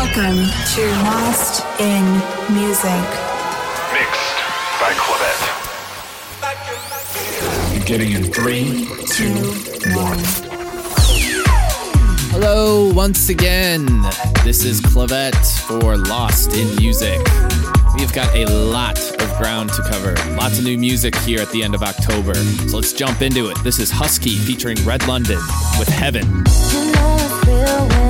Welcome to Lost in Music. Mixed by Claudette. Getting in three, two, one. Hello, once again. This is Claudette for Lost in Music. We've got a lot of ground to cover, lots of new music here at the end of October. So let's jump into it. This is Husky featuring Red London with Heaven. You know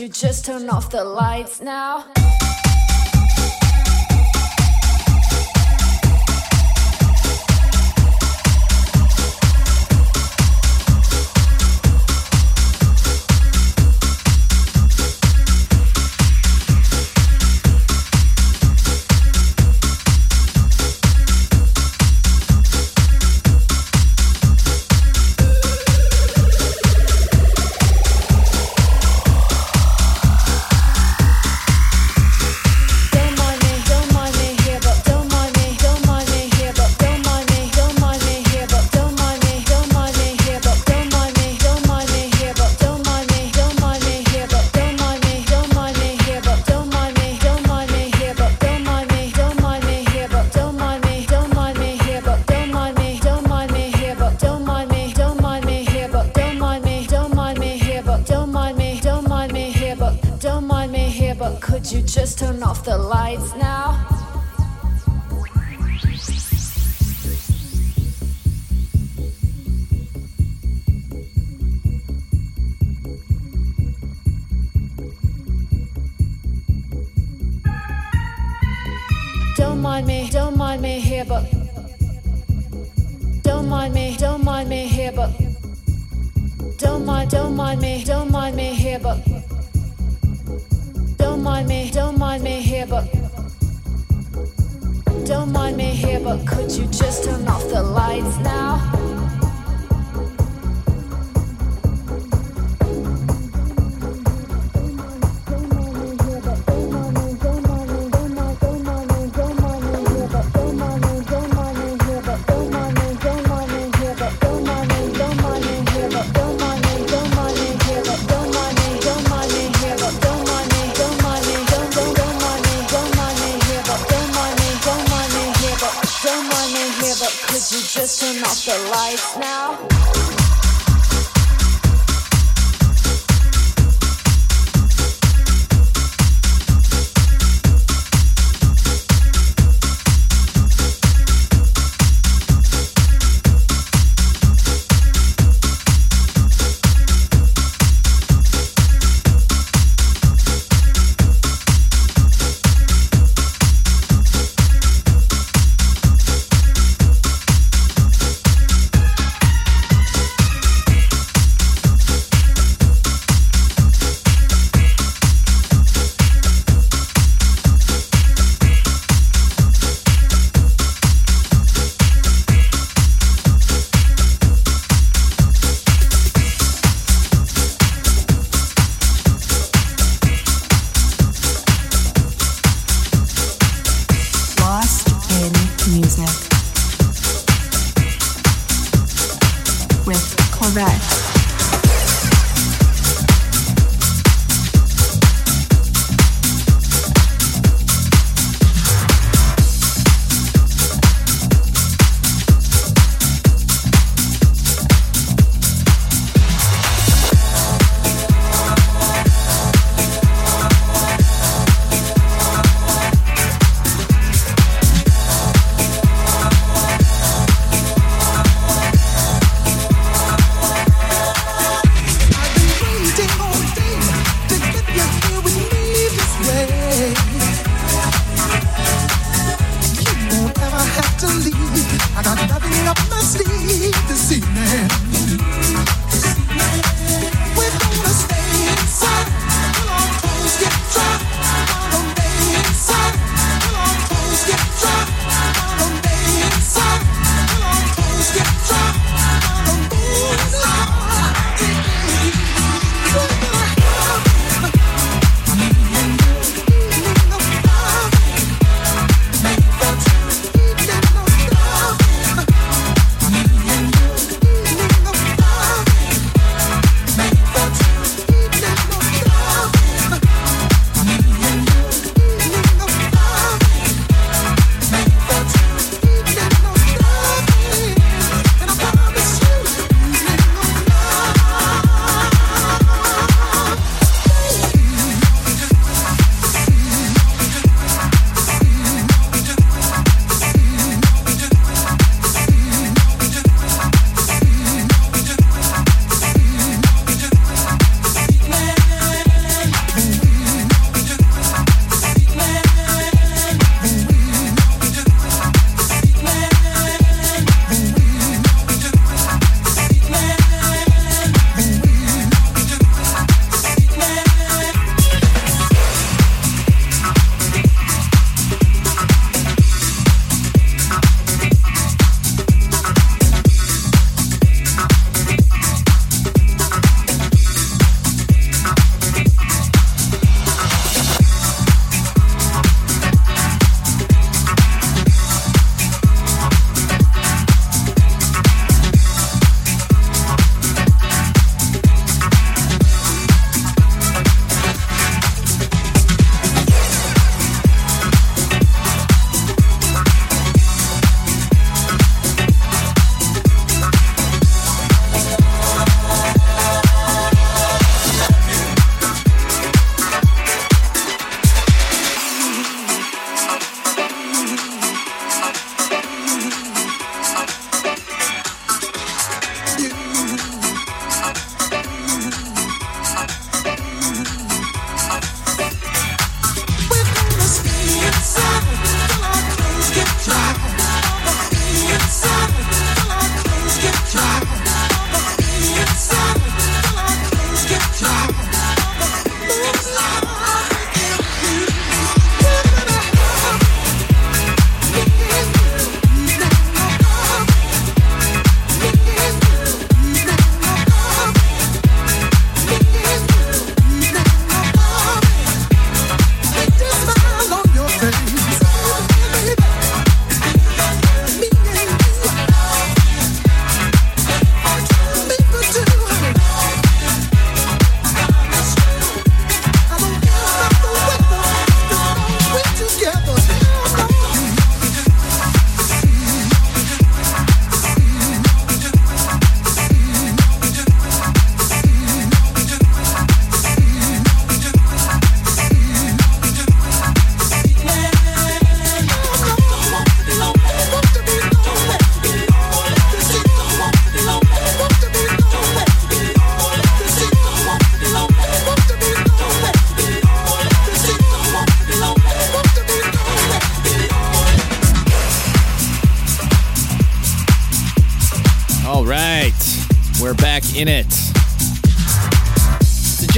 you just turn off the lights now? Don't mind me here, but could you just turn off the lights now?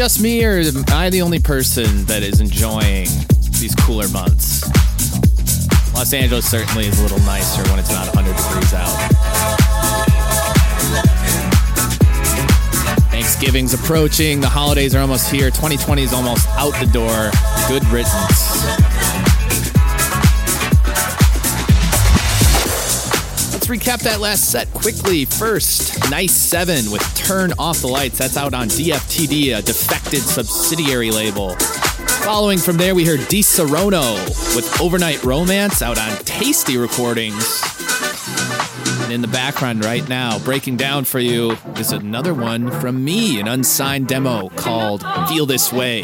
Just me, or am I the only person that is enjoying these cooler months? Los Angeles certainly is a little nicer when it's not 100 degrees out. Thanksgiving's approaching, the holidays are almost here, 2020 is almost out the door. Good riddance. Recap that last set quickly. First, Nice 7 with Turn Off the Lights. That's out on DFTD, a defected subsidiary label. Following from there, we heard Di Serono with Overnight Romance out on Tasty Recordings. And in the background right now, breaking down for you, is another one from me, an unsigned demo called Feel This Way.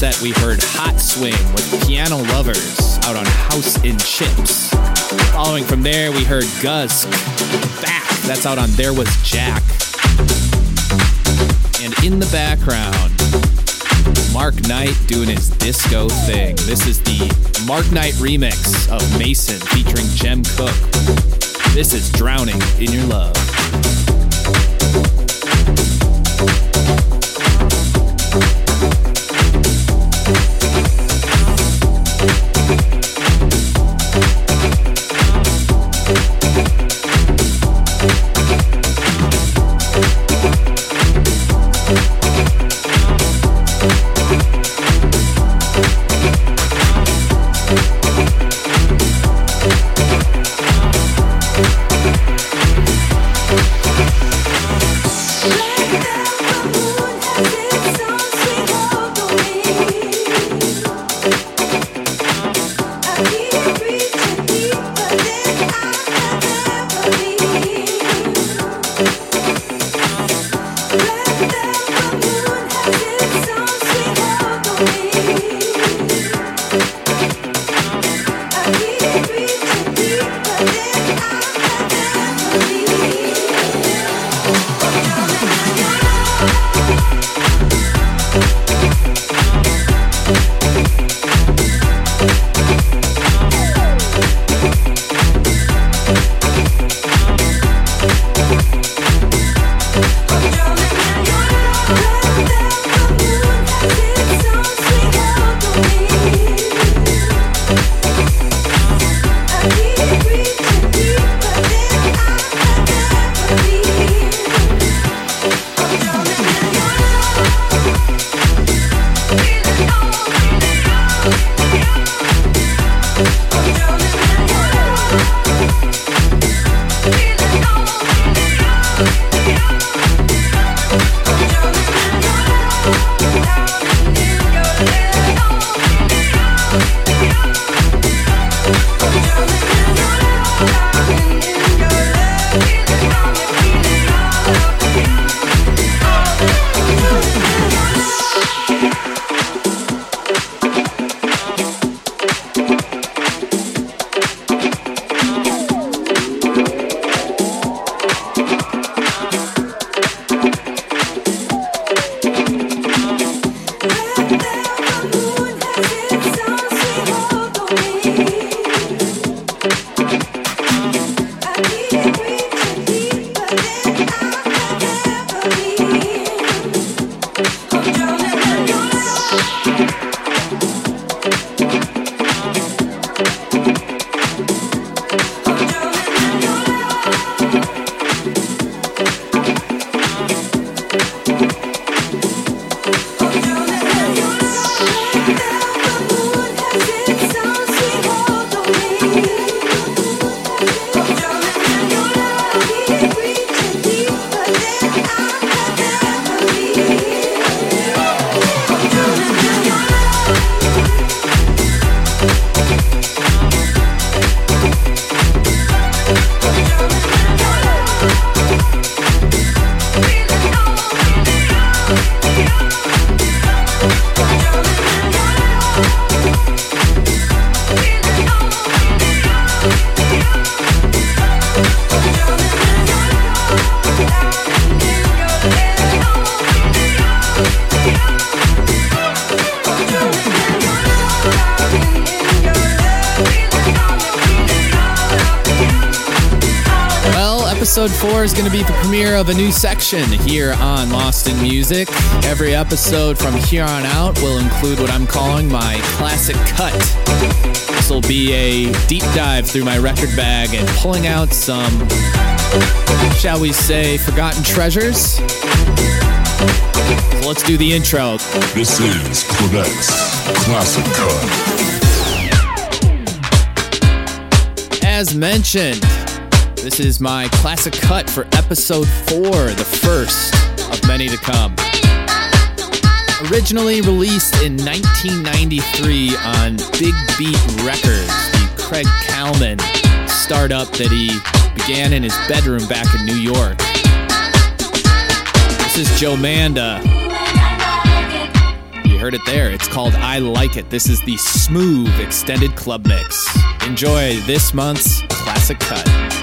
Set, we heard Hot Swing with Piano Lovers out on House in Chips. Following from there, we heard Gusk Back. That's out on There Was Jack. And in the background, Mark Knight doing his disco thing. This is the Mark Knight remix of Mason featuring Jem Cooke. This is Drowning in Your Love. Episode of a new section here on Lost in Music. Every episode from here on out will include what I'm calling my classic cut. This will be a deep dive through my record bag and pulling out some, shall we say, forgotten treasures. So let's do the intro. This is Claudette's Classic Cut. As mentioned, this is my classic cut for episode four, the first of many to come. Originally released in 1993 on Big Beat Records, the Craig Kallman startup that he began in his bedroom back in New York. This is Jomanda. You heard it there. It's called I Like It. This is the smooth extended club mix. Enjoy this month's classic cut.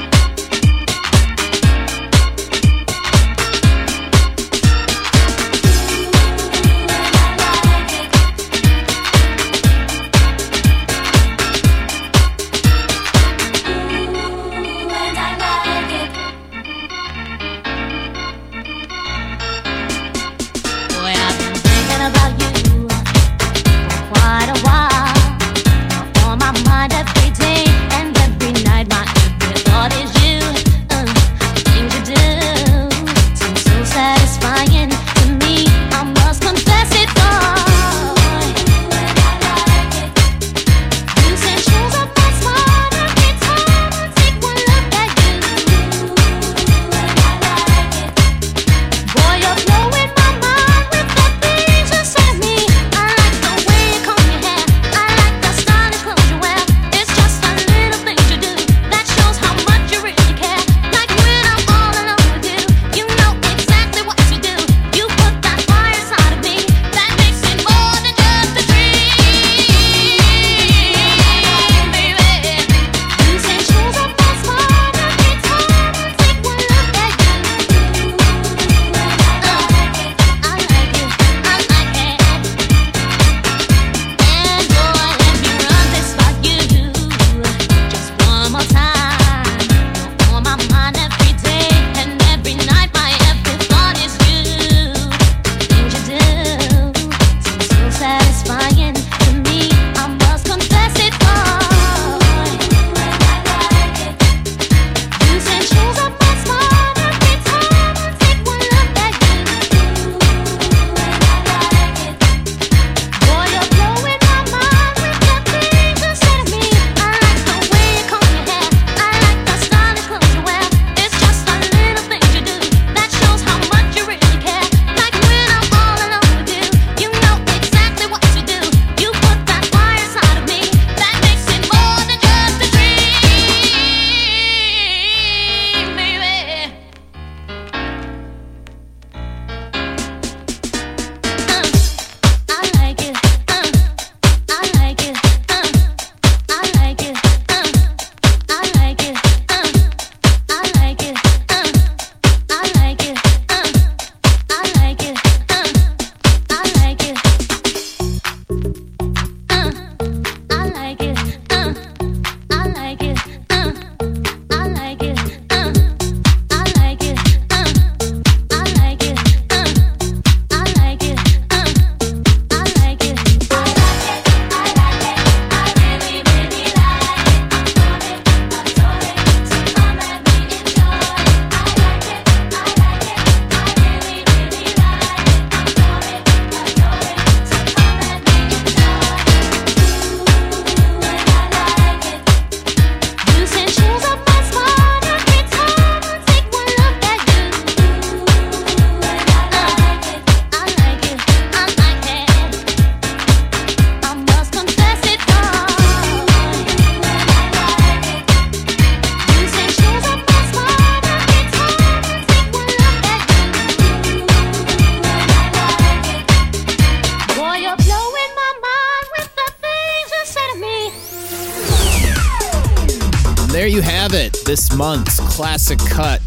this month's classic cut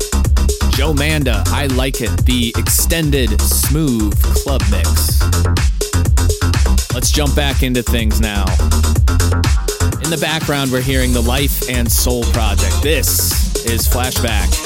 Jomanda, I Like It, the extended smooth club mix. Let's jump back into things now. In the background, we're hearing the Life and Soul Project. This is Flashback.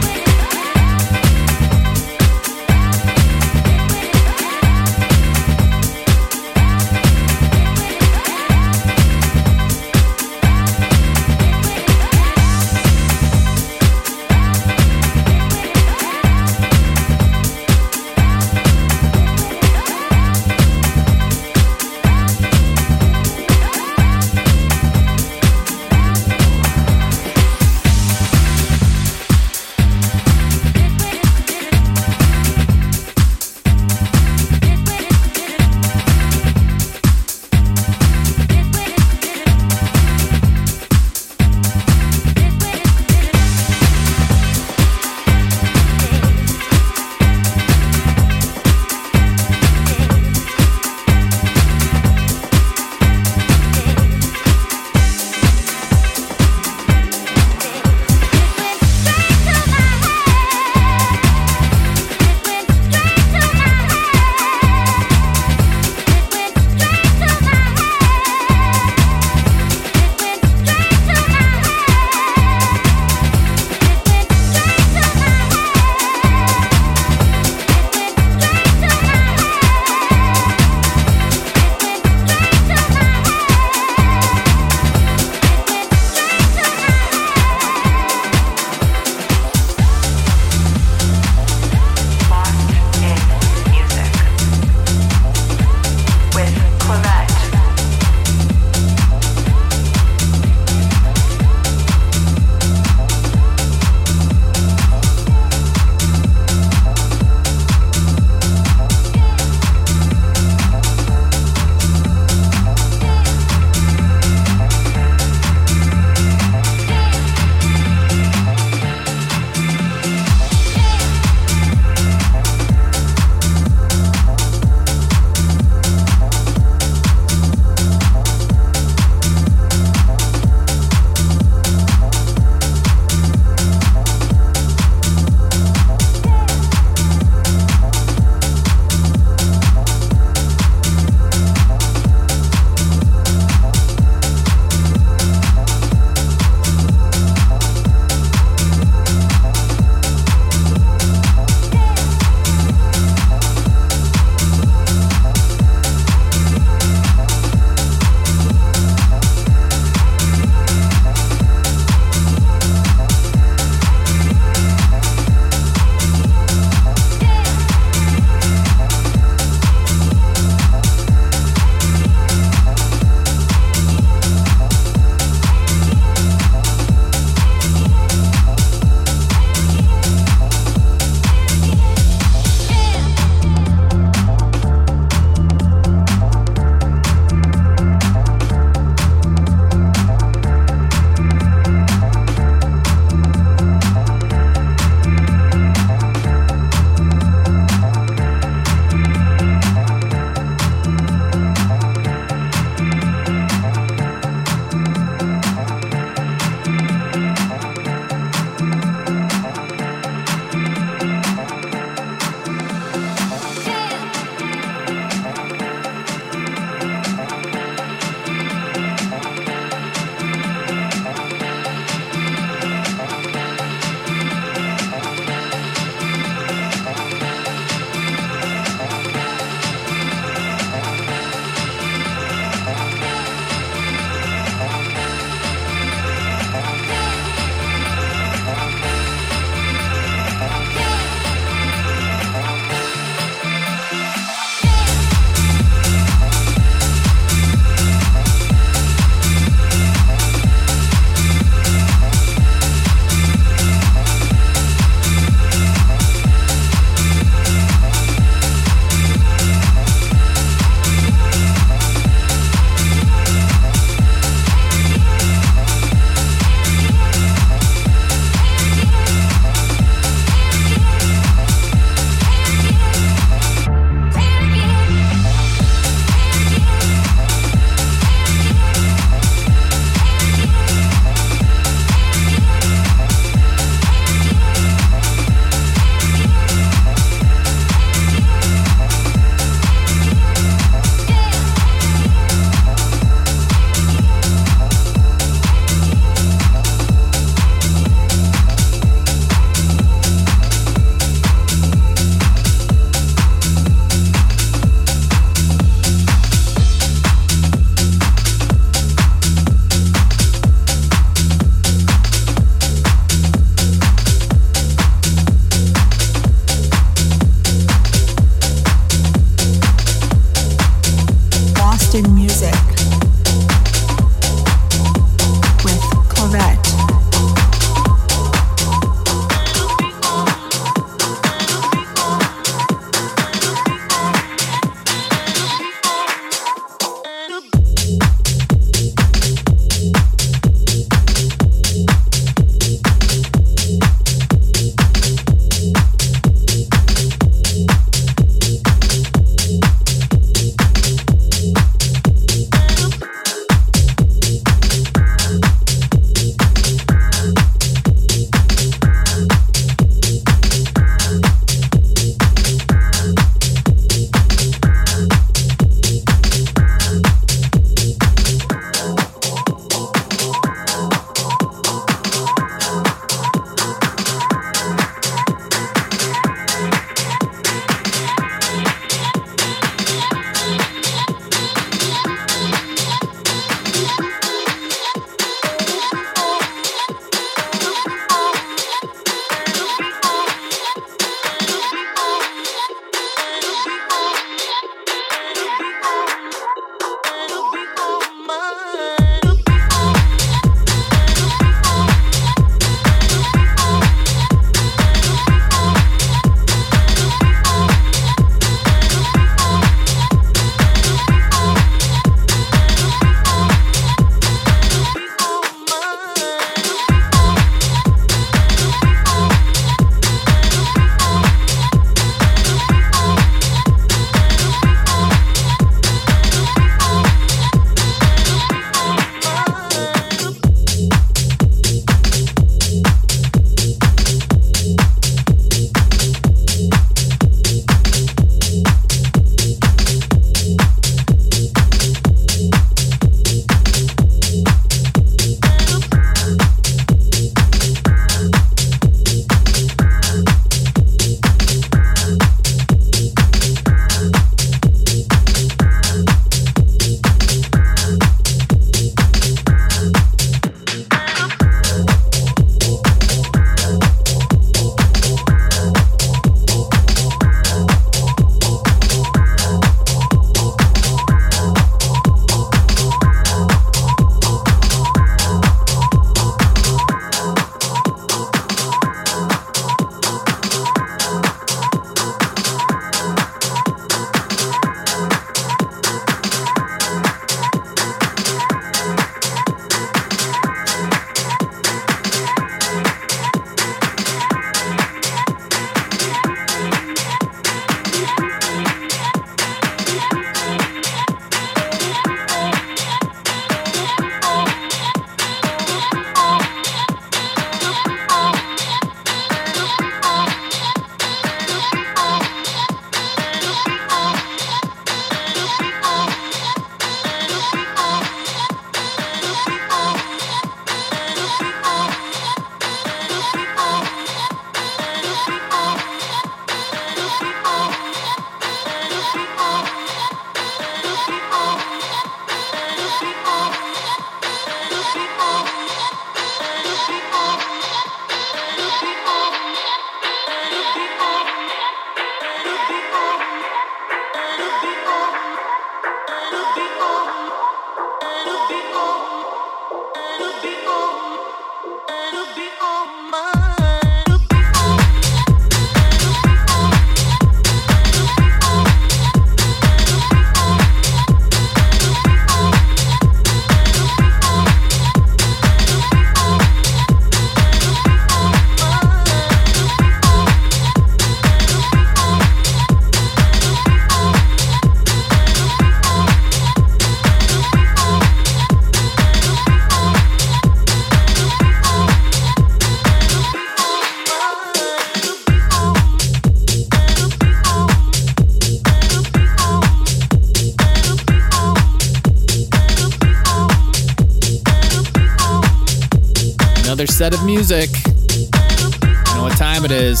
Music. You know what time it is.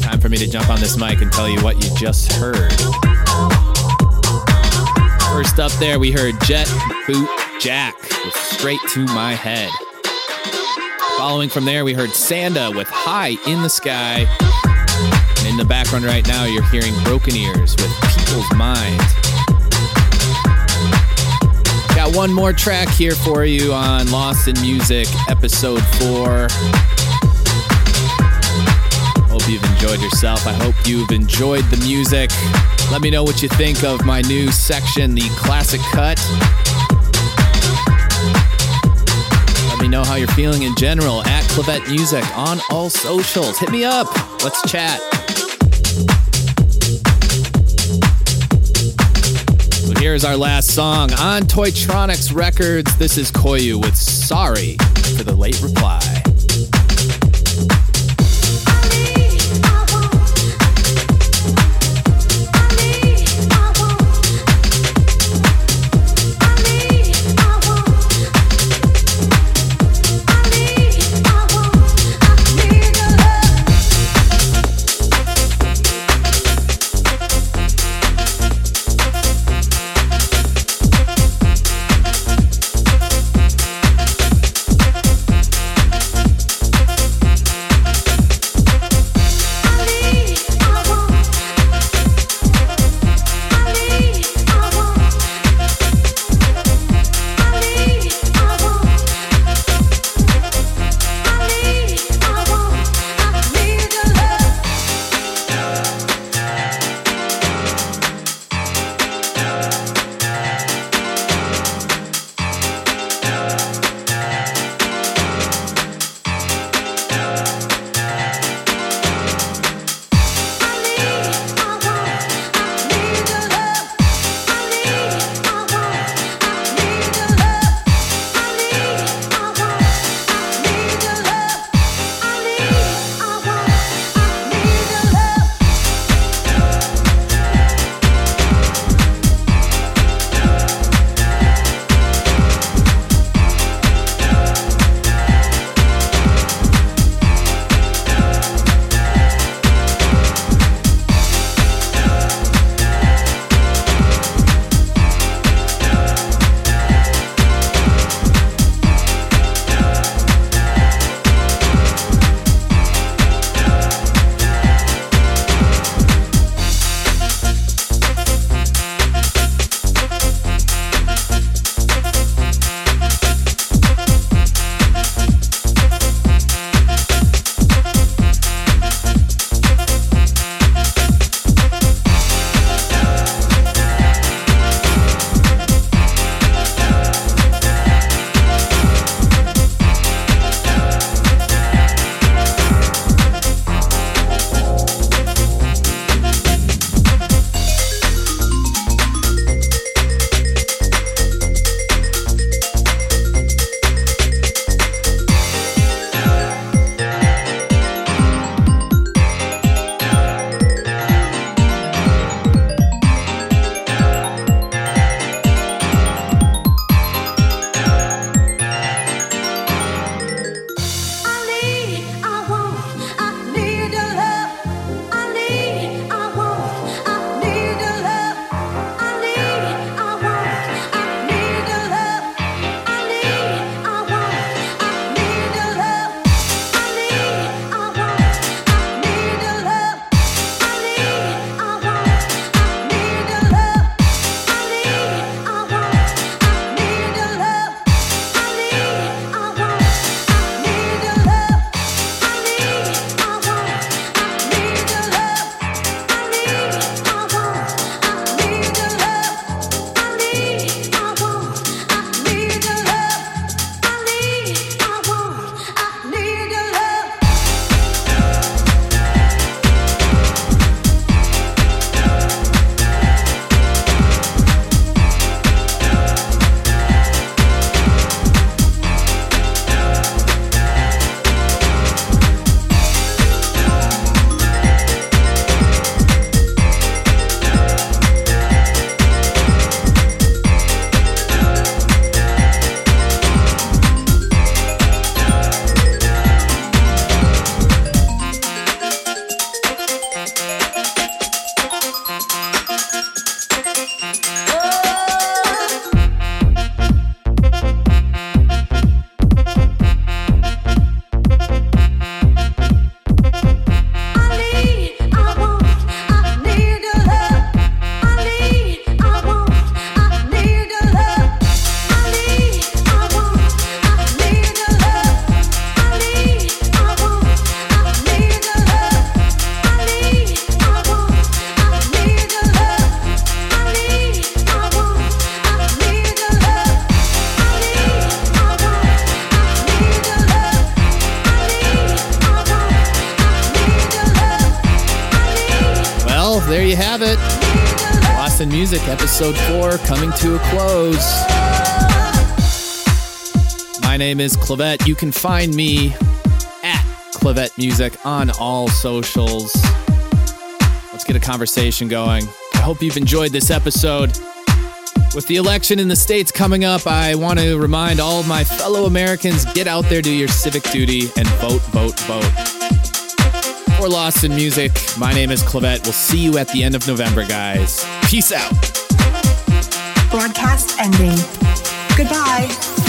Time for me to jump on this mic and tell you what you just heard. First up there, we heard Jet Boot Jack Straight to My Head. Following from there, we heard Sanda with High in the Sky. And in the background right now, you're hearing Broken Ears with People's Mind. One more track here for you on Lost in Music, episode four. Hope you've enjoyed yourself. I hope you've enjoyed the music. Let me know what you think of my new section, the Classic Cut. Let me know how you're feeling in general at Claudette Music on all socials. Hit me up. Let's chat. So here's our last song on Toy Tonics Records. This is Koyu with Sorry for the late reply. Claudette. You can find me at Claudette Music on all socials. Let's get a conversation going. I hope you've enjoyed this episode. With the election in the States coming up, I want to remind all of my fellow Americans get out there, do your civic duty, and vote, vote, vote. For Lost in Music, my name is Claudette. We'll see you at the end of November, guys. Peace out. Broadcast ending. Goodbye.